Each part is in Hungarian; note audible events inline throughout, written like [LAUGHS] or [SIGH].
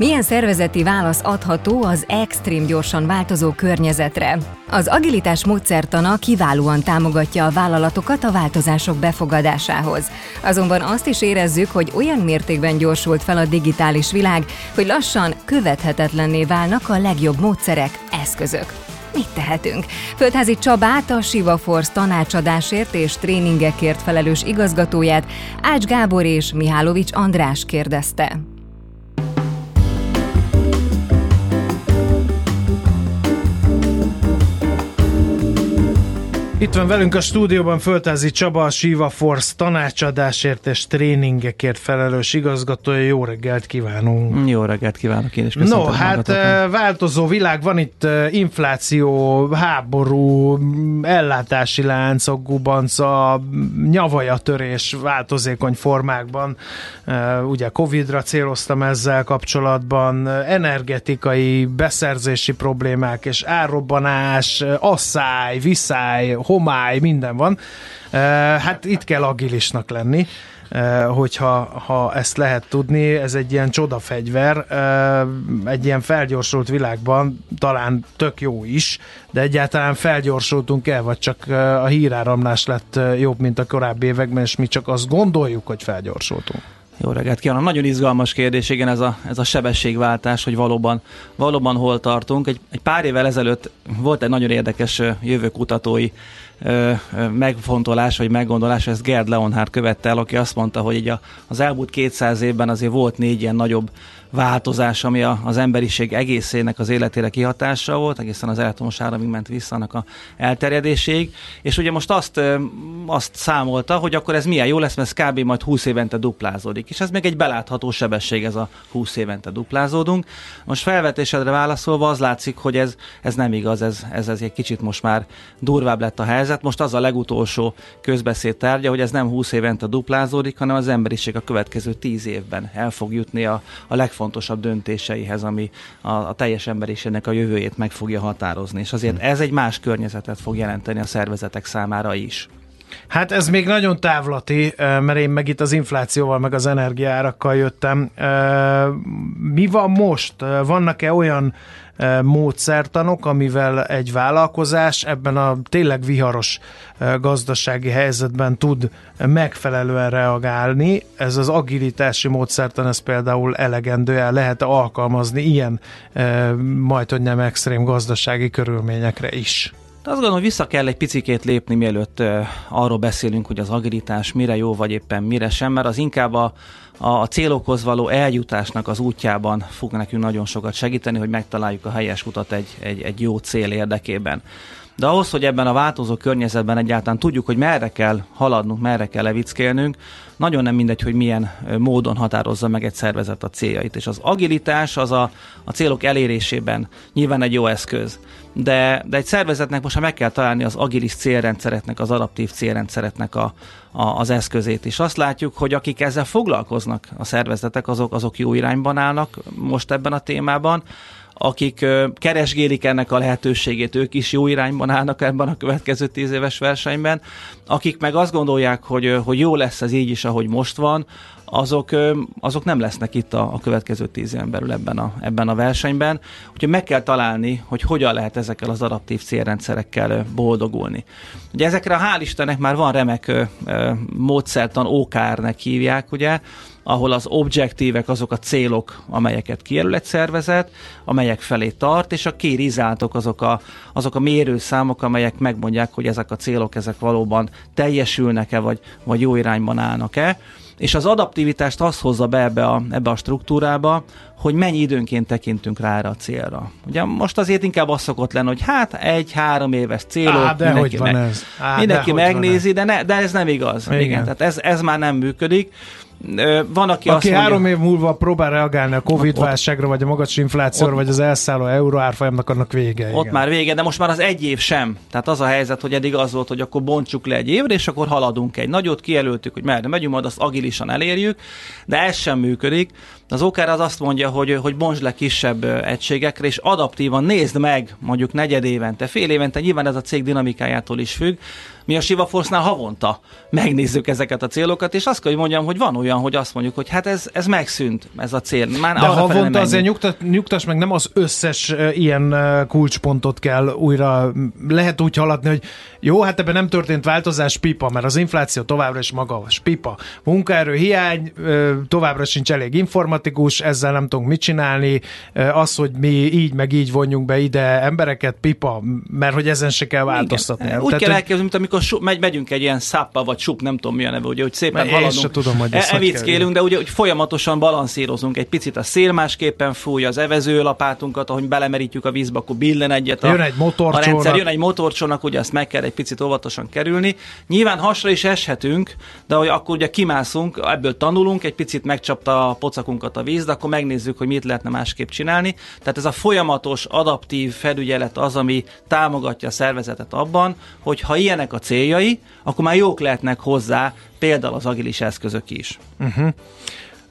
Milyen szervezeti válasz adható az extrém gyorsan változó környezetre? Az agilitás módszertana kiválóan támogatja a vállalatokat a változások befogadásához. Azonban azt is érezzük, hogy olyan mértékben gyorsult fel a digitális világ, hogy lassan követhetetlenné válnak a legjobb módszerek, eszközök. Mit tehetünk? Földházi Csabát, a Siva Force tanácsadásért és tréningekért felelős igazgatóját Ács Gábor és Mihálovics András kérdezte. Itt van velünk a stúdióban Föltázi Csaba, a Siva Force tanácsadásért és tréningekért felelős igazgatója. Jó reggelt kívánunk! Jó reggelt kívánok én is. No, hát változó világ, van itt infláció, háború, ellátási láncok, gubanca, nyavajatörés változékony formákban. Ugye Covid-ra céloztam ezzel kapcsolatban, energetikai beszerzési problémák és árrobbanás, asszály, viszály, homály, minden van. Hát itt kell agilisnak lenni hogyha ha ezt lehet tudni, ez egy ilyen csodafegyver, egy ilyen felgyorsult világban talán tök jó is, de egyáltalán felgyorsultunk el, vagy csak a híráramlás lett jobb, mint a korábbi években, és mi csak azt gondoljuk, hogy felgyorsultunk. Jó reggelt kívánok! Nagyon izgalmas kérdés, igen, ez a, ez a sebességváltás, hogy valóban, valóban hol tartunk. Egy, egy pár évvel ezelőtt volt egy nagyon érdekes jövőkutatói megfontolás vagy meggondolás, ezt Gerd Leonhardt követte el, aki azt mondta, hogy így a, az elmúlt 200 évben azért volt négy ilyen nagyobb változás, ami a, az emberiség egészének az életére kihatása volt, egészen az elektromos áramig ment vissza annak a elterjedéséig, és ugye most azt, azt számolta, hogy akkor ez milyen jó lesz, mert ez kb. majd 20 évente duplázódik, és ez még egy belátható sebesség, ez a 20 évente duplázódunk. Most felvetésedre válaszolva az látszik, hogy ez, ez nem igaz, ez, ez, ez egy kicsit most már durvább lett a helyzet. Most az a legutolsó közbeszéd tárgya, hogy ez nem 20 évente duplázódik, hanem az emberiség a következő 10 évben el fog jutni a, a legfontosabb legfontosabb döntéseihez, ami a, a teljes emberiségnek a jövőjét meg fogja határozni. És azért ez egy más környezetet fog jelenteni a szervezetek számára is. Hát ez még nagyon távlati, mert én meg itt az inflációval, meg az energiárakkal jöttem. Mi van most? Vannak-e olyan módszertanok, amivel egy vállalkozás ebben a tényleg viharos gazdasági helyzetben tud megfelelően reagálni. Ez az agilitási módszertan, ez például elegendő el lehet alkalmazni ilyen majd, hogy nem extrém gazdasági körülményekre is. De azt gondolom, vissza kell egy picikét lépni, mielőtt uh, arról beszélünk, hogy az agilitás mire jó, vagy éppen mire sem, mert az inkább a, a célokhoz való eljutásnak az útjában fog nekünk nagyon sokat segíteni, hogy megtaláljuk a helyes utat egy, egy, egy jó cél érdekében. De ahhoz, hogy ebben a változó környezetben egyáltalán tudjuk, hogy merre kell haladnunk, merre kell levickélnünk, nagyon nem mindegy, hogy milyen módon határozza meg egy szervezet a céljait. És az agilitás az a, a célok elérésében nyilván egy jó eszköz. De, de egy szervezetnek most meg kell találni az agilis célrendszereknek, az adaptív célrendszereknek a, a, az eszközét. És azt látjuk, hogy akik ezzel foglalkoznak, a szervezetek, azok, azok jó irányban állnak most ebben a témában akik keresgélik ennek a lehetőségét, ők is jó irányban állnak ebben a következő tíz éves versenyben, akik meg azt gondolják, hogy, hogy jó lesz ez így is, ahogy most van, azok, azok nem lesznek itt a, a következő tíz éven belül ebben a, ebben a versenyben. Úgyhogy meg kell találni, hogy hogyan lehet ezekkel az adaptív célrendszerekkel boldogulni. Ugye ezekre hál' Istennek már van remek módszertan, OKR-nek hívják, ugye, ahol az objektívek azok a célok, amelyeket kijelöl egy szervezet, amelyek felé tart, és a kérizáltok azok a, azok a mérőszámok, amelyek megmondják, hogy ezek a célok ezek valóban teljesülnek-e, vagy, vagy jó irányban állnak-e és az adaptivitást azt hozza be ebbe a, ebbe a struktúrába, hogy mennyi időnként tekintünk rá erre a célra. Ugye most azért inkább az szokott lenni, hogy hát egy-három éves célok, Á, de mindenki, hogy van meg, ez? Á, mindenki de megnézi, de, ne, de ez nem igaz. Igen. Igen, tehát ez, ez már nem működik. Van, aki, aki azt három mondja, év múlva próbál reagálni a Covid ott, válságra, vagy a magas inflációra, ott, vagy az elszálló euró árfolyamnak, annak vége. Ott igen. már vége, de most már az egy év sem. Tehát az a helyzet, hogy eddig az volt, hogy akkor bontsuk le egy évre, és akkor haladunk egy nagyot, kijelöltük, hogy merre megyünk, majd azt agilisan elérjük, de ez sem működik. Az OKR az azt mondja, hogy, hogy bontsd le kisebb egységekre, és adaptívan nézd meg, mondjuk negyed évente, fél évente, nyilván ez a cég dinamikájától is függ, mi a Siva Force-nál havonta megnézzük ezeket a célokat, és azt kell, hogy mondjam, hogy van olyan, hogy azt mondjuk, hogy hát ez, ez megszűnt, ez a cél. Már De havonta azért nyugtat, nyugtass meg, nem az összes ilyen kulcspontot kell újra, lehet úgy haladni, hogy jó, hát ebben nem történt változás, pipa, mert az infláció továbbra is magas, pipa. Munkaerő hiány, továbbra sincs elég informatikus, ezzel nem tudunk mit csinálni, az, hogy mi így meg így vonjunk be ide embereket, pipa, mert hogy ezen se kell változtatni. Igen. Úgy Tehát, kell elképzelni, mint amikor su, megy, megyünk egy ilyen száppa vagy sup, nem tudom mi a neve, ugye, hogy szépen Én haladunk. tudom, hogy e, evickélünk, de ugye hogy folyamatosan balanszírozunk. Egy picit a szél másképpen fúj, az evezőlapátunkat, ahogy belemerítjük a vízbe, akkor billen egyet. A, jön egy motorcsónak. A rendszer, jön egy motorcsónak, ugye azt meg kell egy picit óvatosan kerülni. Nyilván hasra is eshetünk, de hogy akkor ugye kimászunk, ebből tanulunk, egy picit megcsapta a pocakunkat a víz, de akkor megnézzük, hogy mit lehetne másképp csinálni. Tehát ez a folyamatos, adaptív felügyelet az, ami támogatja a szervezetet abban, hogy ha ilyenek a céljai, akkor már jók lehetnek hozzá például az agilis eszközök is. Uh-huh.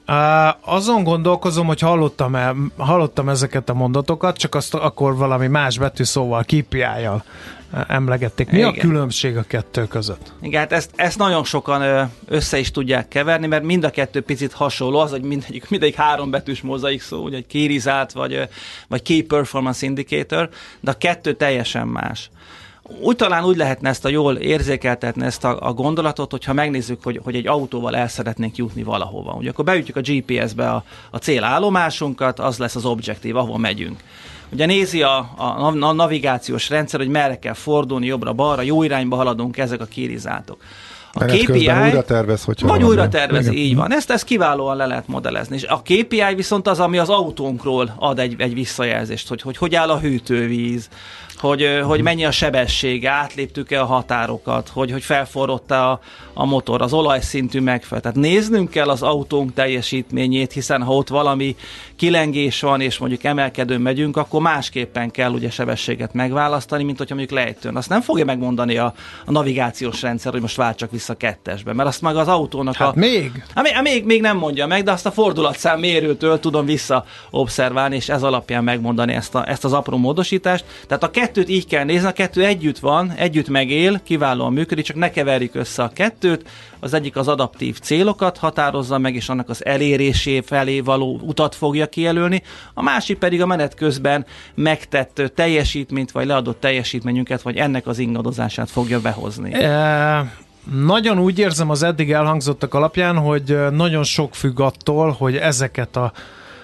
Uh, azon gondolkozom, hogy hallottam, -e, hallottam ezeket a mondatokat, csak azt akkor valami más betűszóval, KPI-jal emlegették. Mi Igen. a különbség a kettő között? Igen, hát ezt, ezt nagyon sokan össze is tudják keverni, mert mind a kettő picit hasonló, az, hogy mindegyik, mindegyik három betűs mozaik szó, ugye egy kirizált, vagy, vagy Key Performance Indicator, de a kettő teljesen más úgy talán úgy lehetne ezt a jól érzékeltetni ezt a, a gondolatot, hogyha megnézzük, hogy, hogy egy autóval el szeretnénk jutni valahova. Ugye akkor beütjük a GPS-be a, a célállomásunkat, az lesz az objektív, ahova megyünk. Ugye nézi a, a, a navigációs rendszer, hogy merre kell fordulni, jobbra-balra, jó irányba haladunk, ezek a kirizátok. A KPI, újra tervez, hogyha Vagy újra tervez, igen. így van. Ezt, ezt kiválóan le lehet modellezni. És a KPI viszont az, ami az autónkról ad egy, egy visszajelzést, hogy, hogy hogy áll a hűtővíz, hogy, hogy mennyi a sebessége, átléptük-e a határokat, hogy, hogy felforrott a, a motor, az olajszintű megfelelő. Tehát néznünk kell az autónk teljesítményét, hiszen ha ott valami kilengés van, és mondjuk emelkedőn megyünk, akkor másképpen kell ugye sebességet megválasztani, mint hogyha mondjuk lejtőn. Azt nem fogja megmondani a, a navigációs rendszer, hogy most váltsak vissza kettesbe, mert azt meg az autónak hát a... még? Hát, még, még nem mondja meg, de azt a fordulatszám mérőtől tudom visszaobszerválni, és ez alapján megmondani ezt, a, ezt az apró módosítást. Tehát a kettőt így kell nézni, a kettő együtt van, együtt megél, kiválóan működik, csak ne keverjük össze a kettőt. Az egyik az adaptív célokat határozza meg, és annak az elérésé felé való utat fogja kijelölni, a másik pedig a menet közben megtett teljesítményt, vagy leadott teljesítményünket, vagy ennek az ingadozását fogja behozni. E- nagyon úgy érzem az eddig elhangzottak alapján, hogy nagyon sok függ attól, hogy ezeket a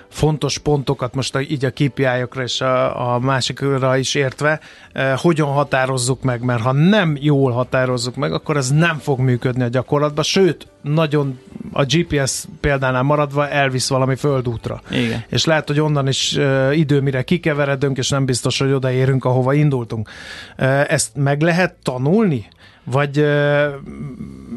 fontos pontokat, most a, így a KPI-okra és a, a másikra is értve, eh, hogyan határozzuk meg, mert ha nem jól határozzuk meg, akkor ez nem fog működni a gyakorlatban, sőt, nagyon a GPS példánál maradva elvisz valami földútra. Igen. És lehet, hogy onnan is uh, idő, mire kikeveredünk, és nem biztos, hogy odaérünk, ahova indultunk. Uh, ezt meg lehet tanulni? Vagy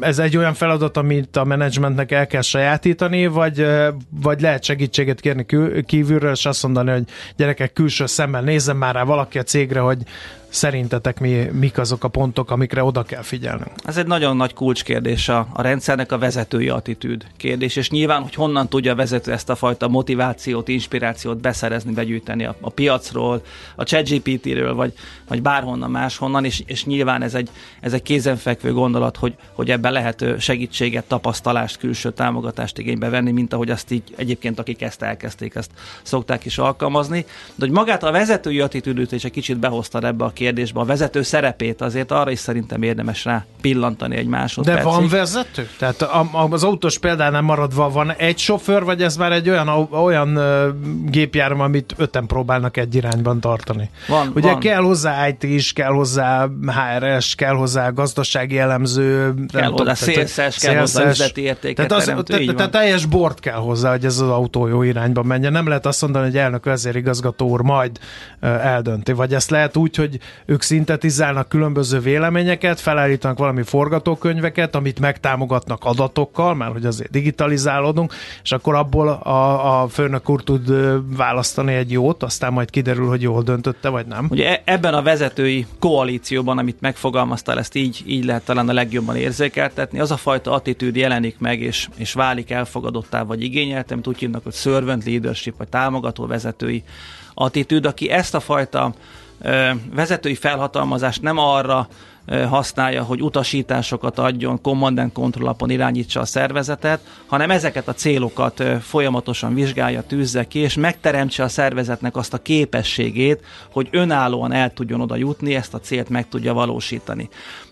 ez egy olyan feladat, amit a menedzsmentnek el kell sajátítani, vagy, vagy lehet segítséget kérni kívülről, és azt mondani, hogy gyerekek külső szemmel nézzen már rá valaki a cégre, hogy szerintetek mi, mik azok a pontok, amikre oda kell figyelnünk? Ez egy nagyon nagy kulcskérdés a, a rendszernek a vezetői attitűd kérdés, és nyilván, hogy honnan tudja a vezető ezt a fajta motivációt, inspirációt beszerezni, begyűjteni a, a piacról, a ChatGPT-ről, vagy, vagy bárhonnan máshonnan, és, és nyilván ez egy, ez egy kézenfekvő gondolat, hogy, hogy ebben lehet segítséget, tapasztalást, külső támogatást igénybe venni, mint ahogy azt így egyébként, akik ezt elkezdték, ezt szokták is alkalmazni. De hogy magát a vezetői attitűdöt is egy kicsit behoztad ebbe a kérdésbe, a vezető szerepét, azért arra is szerintem érdemes rá pillantani egy másodpercig. De van vezető? Tehát az autós példánál maradva van egy sofőr, vagy ez már egy olyan, olyan gépjárm, amit öten próbálnak egy irányban tartani? Van, Ugye van. kell hozzá IT is, kell hozzá HRS, kell hozzá gazdasági elemző, kell hozzá szélszes, kell hozzá üzleti értéket tehát, az, tehát, tehát teljes bort kell hozzá, hogy ez az autó jó irányba menjen. Nem lehet azt mondani, hogy elnök vezérigazgató úr majd eldönti. Vagy ezt lehet úgy, hogy ők szintetizálnak különböző véleményeket, felállítanak valami forgatókönyveket, amit megtámogatnak adatokkal, már hogy azért digitalizálódunk, és akkor abból a, a főnök úr tud választani egy jót, aztán majd kiderül, hogy jól döntötte, vagy nem. Ugye e- ebben a vezetői koalícióban, amit megfogalmaztál, ezt így, így lehet talán a legjobban érzékeltetni, az a fajta attitűd jelenik meg, és, és válik elfogadottá, vagy igényeltem, amit úgy hívnak, hogy servant leadership, vagy támogató vezetői attitűd, aki ezt a fajta vezetői felhatalmazást nem arra használja, hogy utasításokat adjon, command and irányítsa a szervezetet, hanem ezeket a célokat folyamatosan vizsgálja, tűzze ki, és megteremtse a szervezetnek azt a képességét, hogy önállóan el tudjon oda jutni, ezt a célt meg tudja valósítani.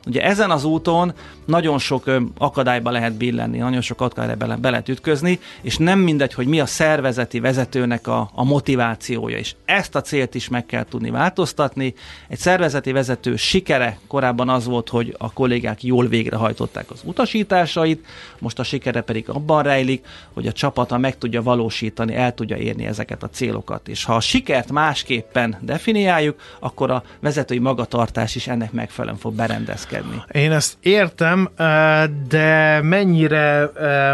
Ugye ezen az úton nagyon sok akadályba lehet billenni, nagyon sok akadályba be lehet ütközni, és nem mindegy, hogy mi a szervezeti vezetőnek a, a motivációja, és ezt a célt is meg kell tudni változtatni. Egy szervezeti vezető sikere korábban az volt, hogy a kollégák jól végrehajtották az utasításait, most a sikere pedig abban rejlik, hogy a csapata meg tudja valósítani, el tudja érni ezeket a célokat. És ha a sikert másképpen definiáljuk, akkor a vezetői magatartás is ennek megfelelően fog berendezkedni viselkedni. Én ezt értem, de mennyire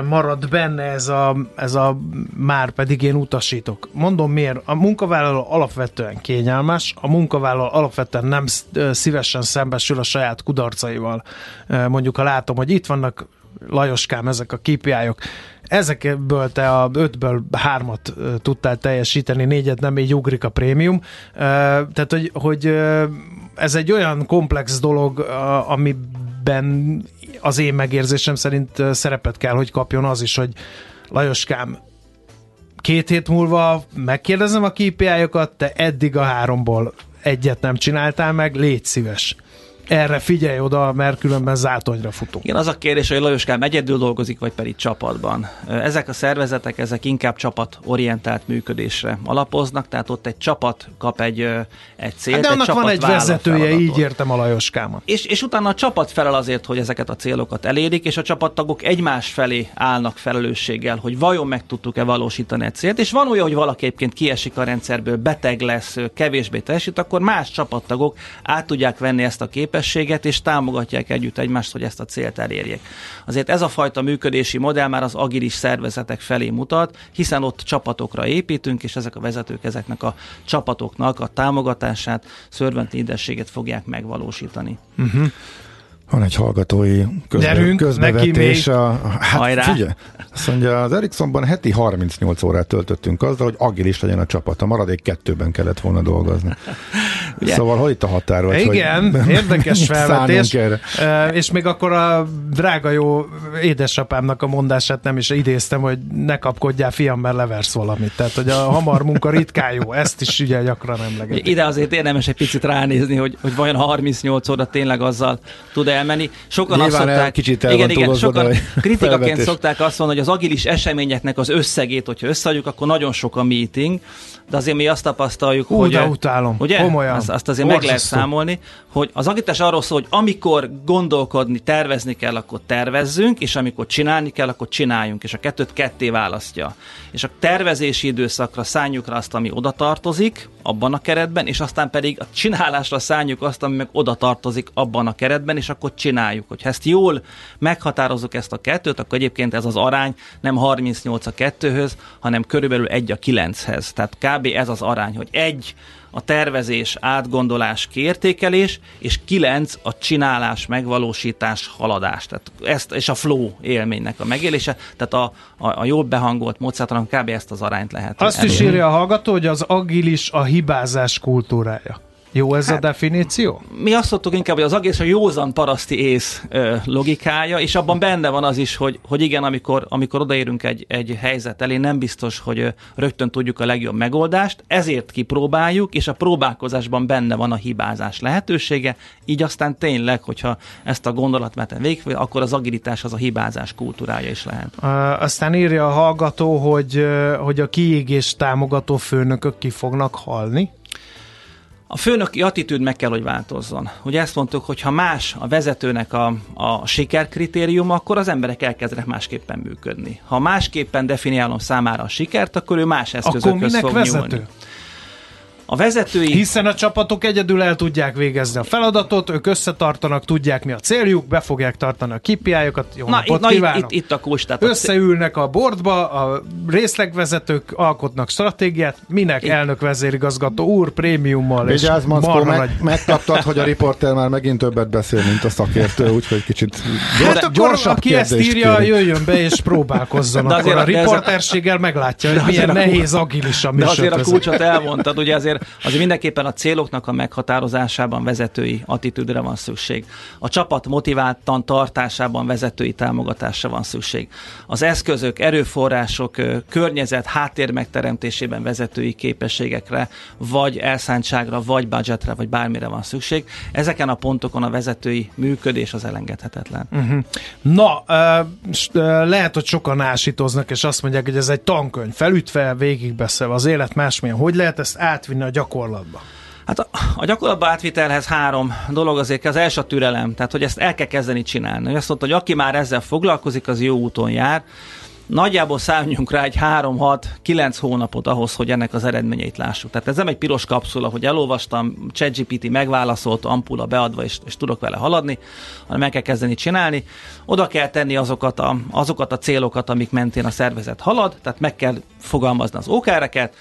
marad benne ez a, ez a már pedig én utasítok. Mondom miért. A munkavállaló alapvetően kényelmes, a munkavállaló alapvetően nem szívesen szembesül a saját kudarcaival. Mondjuk, ha látom, hogy itt vannak Lajoskám, ezek a KPI-ok, ezekből te a ötből hármat tudtál teljesíteni, négyet nem, így ugrik a prémium. Tehát, hogy, hogy ez egy olyan komplex dolog, amiben az én megérzésem szerint szerepet kell, hogy kapjon az is, hogy Lajoskám, két hét múlva megkérdezem a KPI-okat, te eddig a háromból egyet nem csináltál meg, légy szíves erre figyelj oda, mert különben zátonyra futunk. Igen, az a kérdés, hogy Lajoskám egyedül dolgozik, vagy pedig csapatban. Ezek a szervezetek, ezek inkább csapatorientált működésre alapoznak, tehát ott egy csapat kap egy, egy célt, hát de annak egy van egy vezetője, így értem a Lajoskámat. És, és utána a csapat felel azért, hogy ezeket a célokat elérik, és a csapattagok egymás felé állnak felelősséggel, hogy vajon meg tudtuk-e valósítani egy célt, és van olyan, hogy valaki egyébként kiesik a rendszerből, beteg lesz, kevésbé teljesít, akkor más csapattagok át tudják venni ezt a képet, képességet, és támogatják együtt egymást, hogy ezt a célt elérjék. Azért ez a fajta működési modell már az agilis szervezetek felé mutat, hiszen ott csapatokra építünk, és ezek a vezetők ezeknek a csapatoknak a támogatását, szörvent leaderséget fogják megvalósítani. Uh-huh. Van egy hallgatói közbe, Gyerünk, közbevetés. A, hát Hajrá. figyelj, azt mondja, az Ericssonban heti 38 órát töltöttünk azzal, hogy agilis legyen a csapat. A maradék kettőben kellett volna dolgozni. Ugye? Szóval hol itt a határ? Vagy, Igen, hogy érdekes [LAUGHS] felvetés. És még akkor a drága jó édesapámnak a mondását nem is idéztem, hogy ne kapkodjál fiam, mert leversz valamit. Tehát, hogy a hamar munka ritkán jó. Ezt is ugye gyakran emlegetik. Ide azért érdemes egy picit ránézni, hogy, hogy vajon 38 óra tényleg azzal tud elmenni. Sokan Nyilván azt szokták, kicsit igen, igen, sokan kritikaként felvetés. szokták azt mondani, hogy az agilis eseményeknek az összegét, hogyha összeadjuk, akkor nagyon sok a meeting, de azért mi azt tapasztaljuk, Hú, hogy... De utálom, ugye? komolyan. Azt, azt azért Borzasztó. meg lehet számolni, hogy az agitás arról szól, hogy amikor gondolkodni, tervezni kell, akkor tervezzünk, és amikor csinálni kell, akkor csináljunk, és a kettőt ketté választja. És a tervezési időszakra szálljuk rá azt, ami oda tartozik, abban a keretben, és aztán pedig a csinálásra szálljuk azt, ami meg oda tartozik abban a keretben, és akkor csináljuk. Hogyha ezt jól meghatározunk ezt a kettőt, akkor egyébként ez az arány nem 38 a kettőhöz, hanem körülbelül 1 a 9-hez. Tehát kb. ez az arány, hogy egy a tervezés, átgondolás, kiértékelés, és kilenc a csinálás, megvalósítás, haladás. Tehát ezt, és a flow élménynek a megélése, tehát a, a, a jobb behangolt módszertalan kb. ezt az arányt lehet. Azt elérni. is írja a hallgató, hogy az agilis a hibázás kultúrája. Jó ez hát, a definíció? Mi azt szoktuk inkább, hogy az agész a józan paraszti ész ö, logikája, és abban benne van az is, hogy, hogy igen, amikor, amikor odaérünk egy, egy helyzet elé, nem biztos, hogy ö, rögtön tudjuk a legjobb megoldást, ezért kipróbáljuk, és a próbálkozásban benne van a hibázás lehetősége, így aztán tényleg, hogyha ezt a gondolatmenet végig, akkor az agilitás az a hibázás kultúrája is lehet. Uh, aztán írja a hallgató, hogy, hogy a kiégés támogató főnökök ki fognak halni. A főnöki attitűd meg kell, hogy változzon. Ugye ezt mondtuk, hogy ha más a vezetőnek a, a sikerkritérium, akkor az emberek elkezdenek másképpen működni. Ha másképpen definiálom számára a sikert, akkor ő más eszközökhöz fog vezető? nyúlni. A vezetői... Hiszen a csapatok egyedül el tudják végezni a feladatot, ők összetartanak, tudják mi a céljuk, be fogják tartani a KPI-okat. Jó na, napot na itt, itt, a kulcs. Összeülnek a bordba, a részlegvezetők alkotnak stratégiát, minek itt. elnök vezérigazgató úr, prémiummal és Mackó, meg, megkaptad, hogy a riporter már megint többet beszél, mint a szakértő, úgyhogy kicsit gyors, hát akkor, gyorsabb aki ezt írja, kérünk. jöjjön be és próbálkozzon. De akkor a riporterséggel meglátja, hogy milyen nehéz agilis a De azért a kulcsot elmondtad, ugye azért azért, azért mindenképpen a céloknak a meghatározásában vezetői attitűdre van szükség. A csapat motiváltan tartásában vezetői támogatásra van szükség. Az eszközök, erőforrások, környezet, háttér megteremtésében vezetői képességekre, vagy elszántságra, vagy budgetre, vagy bármire van szükség. Ezeken a pontokon a vezetői működés az elengedhetetlen. Uh-huh. Na, lehet, hogy sokan ásítoznak, és azt mondják, hogy ez egy tankönyv, felütve, végigbeszélve az élet másmilyen. Hogy lehet ezt átvinni a gyakorlatba? Hát a, a gyakorlatba átvitelhez három dolog azért, az első a türelem, tehát hogy ezt el kell kezdeni csinálni. Azt mondta, hogy aki már ezzel foglalkozik, az jó úton jár. Nagyjából számjunk rá egy 3-6-9 hónapot ahhoz, hogy ennek az eredményeit lássuk. Tehát ez nem egy piros kapszula, hogy elolvastam, ChatGPT megválaszolt, ampula beadva, és, és tudok vele haladni, hanem meg kell kezdeni csinálni. Oda kell tenni azokat a, azokat a célokat, amik mentén a szervezet halad, tehát meg kell fogalmazni az ókáreket,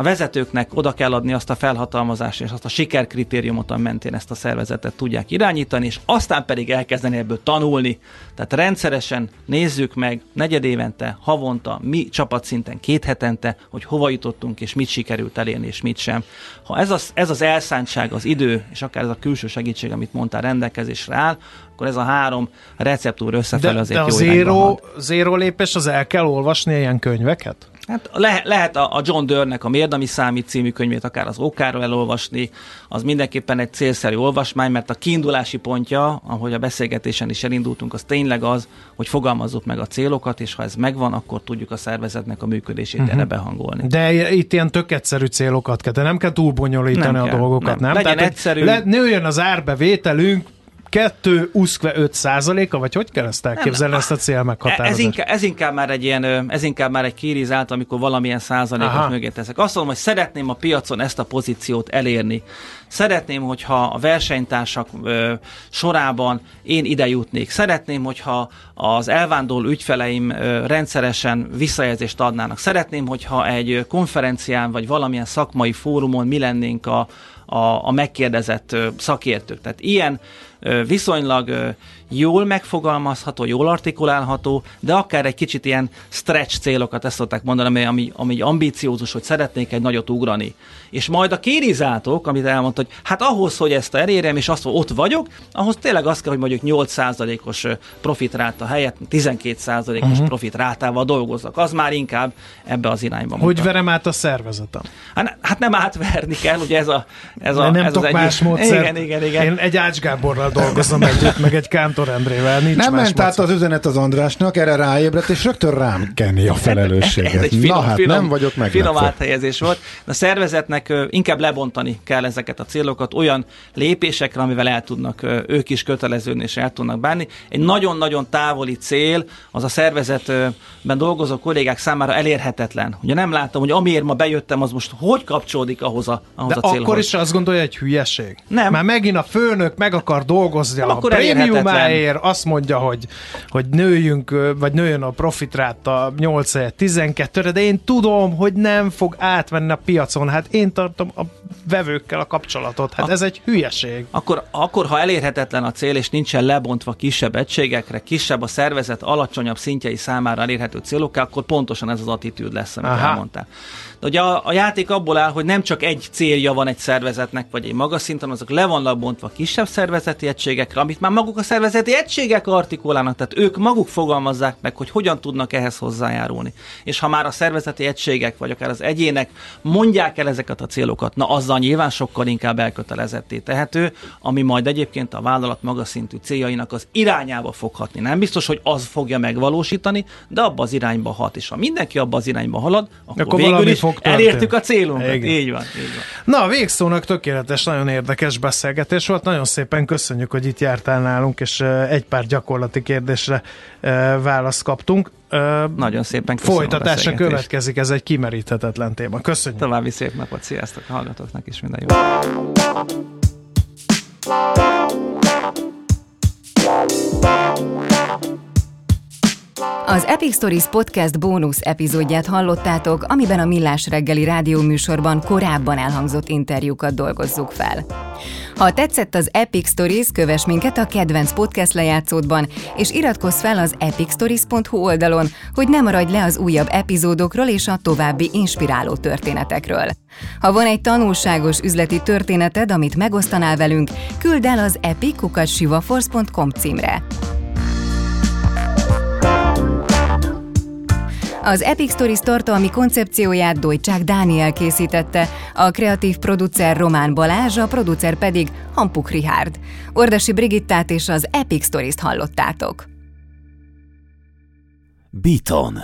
a vezetőknek oda kell adni azt a felhatalmazást és azt a sikerkritériumot, mentén ezt a szervezetet tudják irányítani, és aztán pedig elkezdeni ebből tanulni. Tehát rendszeresen nézzük meg negyed évente, havonta, mi csapatszinten, két hetente, hogy hova jutottunk, és mit sikerült elérni, és mit sem. Ha ez az, ez az elszántság, az idő, és akár ez a külső segítség, amit mondtál, rendelkezésre áll, akkor ez a három receptúr összefelé azért de jó a zéro, zéro lépés, az el kell olvasni ilyen könyveket? Hát le, lehet a, John Dörnek a Miért, ami számít című könyvét akár az okáról elolvasni, az mindenképpen egy célszerű olvasmány, mert a kiindulási pontja, ahogy a beszélgetésen is elindultunk, az tényleg az, hogy fogalmazzuk meg a célokat, és ha ez megvan, akkor tudjuk a szervezetnek a működését uh-huh. erre behangolni. De itt ilyen tök egyszerű célokat kell, de nem kell túl bonyolítani nem a kell, dolgokat, nem? nem? Legyen Tehát, egyszerű. Le, nőjön az árbevételünk, 2 5 százaléka, vagy hogy kell ezt elképzelni, nem, ezt a célmeghatározást? Ez inkább, ez inkább már egy ilyen, ez inkább már egy kirizált, amikor valamilyen százalékot Aha. mögé teszek. Azt mondom, hogy szeretném a piacon ezt a pozíciót elérni. Szeretném, hogyha a versenytársak ö, sorában én ide jutnék. Szeretném, hogyha az elvándorló ügyfeleim ö, rendszeresen visszajelzést adnának. Szeretném, hogyha egy konferencián vagy valamilyen szakmai fórumon mi lennénk a, a, a megkérdezett szakértők. Tehát ilyen viszonylag jól megfogalmazható, jól artikulálható, de akár egy kicsit ilyen stretch célokat, ezt szokták mondani, ami, ami ambíciózus, hogy szeretnék egy nagyot ugrani. És majd a kérizáltók, amit elmondta, hogy hát ahhoz, hogy ezt elérjem, és azt, hogy ott vagyok, ahhoz tényleg azt kell, hogy mondjuk 8%-os profitráta helyett 12%-os uh-huh. Mhm. profitrátával dolgozzak. Az már inkább ebbe az irányba mutat. Hogy verem át a szervezetem? Hát, hát nem átverni kell, ugye ez a... Ez a nem ez tudok az más egy... módszer. Igen, igen, igen. Én egy Ács Gáborral dolgozom együtt, meg egy Kántor Andrével. Nincs nem ment át az üzenet az Andrásnak, erre ráébredt, és rögtön rám kenni a felelősséget. Ez egy finom, Na hát finom, nem vagyok meg. Finom áthelyezés volt. A szervezetnek inkább lebontani kell ezeket a célokat olyan lépésekre, amivel el tudnak ők is köteleződni, és el tudnak bánni. Egy nagyon-nagyon távoli cél az a szervezetben dolgozó kollégák számára elérhetetlen. Ugye nem látom, hogy amiért ma bejöttem, az most hogy kapcsolódik ahhoz a, ahhoz De a célhoz. akkor is azt gondolja, hogy hülyeség. Nem. Már megint a főnök meg akar dolgozni a prémiumáért, azt mondja, hogy, hogy nőjünk, vagy nőjön a profitráta 8 12 re de én tudom, hogy nem fog átvenni a piacon. Hát én tartom a vevőkkel a kapcsolatot. Hát Ak- ez egy hülyeség. Akkor, akkor, ha elérhetetlen a cél, és nincsen lebontva kisebb egységekre, kisebb a szervezet alacsonyabb szintjei számára elérhető célokká, akkor pontosan ez az attitűd lesz, amit Aha. elmondtál. De ugye a, a játék abból áll, hogy nem csak egy célja van egy szervezetnek, vagy egy magas szinten, azok le vannak bontva kisebb szervezeti egységekre, amit már maguk a szervezeti egységek artikulálnak, tehát ők maguk fogalmazzák meg, hogy hogyan tudnak ehhez hozzájárulni. És ha már a szervezeti egységek, vagy akár az egyének mondják el ezeket a célokat, na azzal nyilván sokkal inkább elkötelezetté tehető, ami majd egyébként a vállalat magas szintű céljainak az irányába fog hatni. Nem biztos, hogy az fogja megvalósítani, de abba az irányba hat. És ha mindenki abba az irányba halad, akkor, akkor végül is fog elértük a célunkat. Igen. Így van, így van. Na, végszónak tökéletes, nagyon érdekes beszélgetés volt. Nagyon szépen köszönjük, hogy itt jártál nálunk, és egy pár gyakorlati kérdésre választ kaptunk. Nagyon szépen Folytatása következik, ez egy kimeríthetetlen téma. Köszönjük. További szép napot, sziasztok a hallgatóknak is minden jó. Az Epic Stories Podcast bónusz epizódját hallottátok, amiben a Millás reggeli rádióműsorban korábban elhangzott interjúkat dolgozzuk fel. Ha tetszett az Epic Stories, kövess minket a kedvenc podcast lejátszódban, és iratkozz fel az epicstories.hu oldalon, hogy ne maradj le az újabb epizódokról és a további inspiráló történetekről. Ha van egy tanulságos üzleti történeted, amit megosztanál velünk, küld el az epic.sivaforce.com címre. Az Epic Stories tartalmi koncepcióját Dojcsák Dániel készítette, a kreatív producer Román Balázs, a producer pedig Hampuk Rihárd. Ordasi Brigittát és az Epic Stories-t hallottátok. Beaton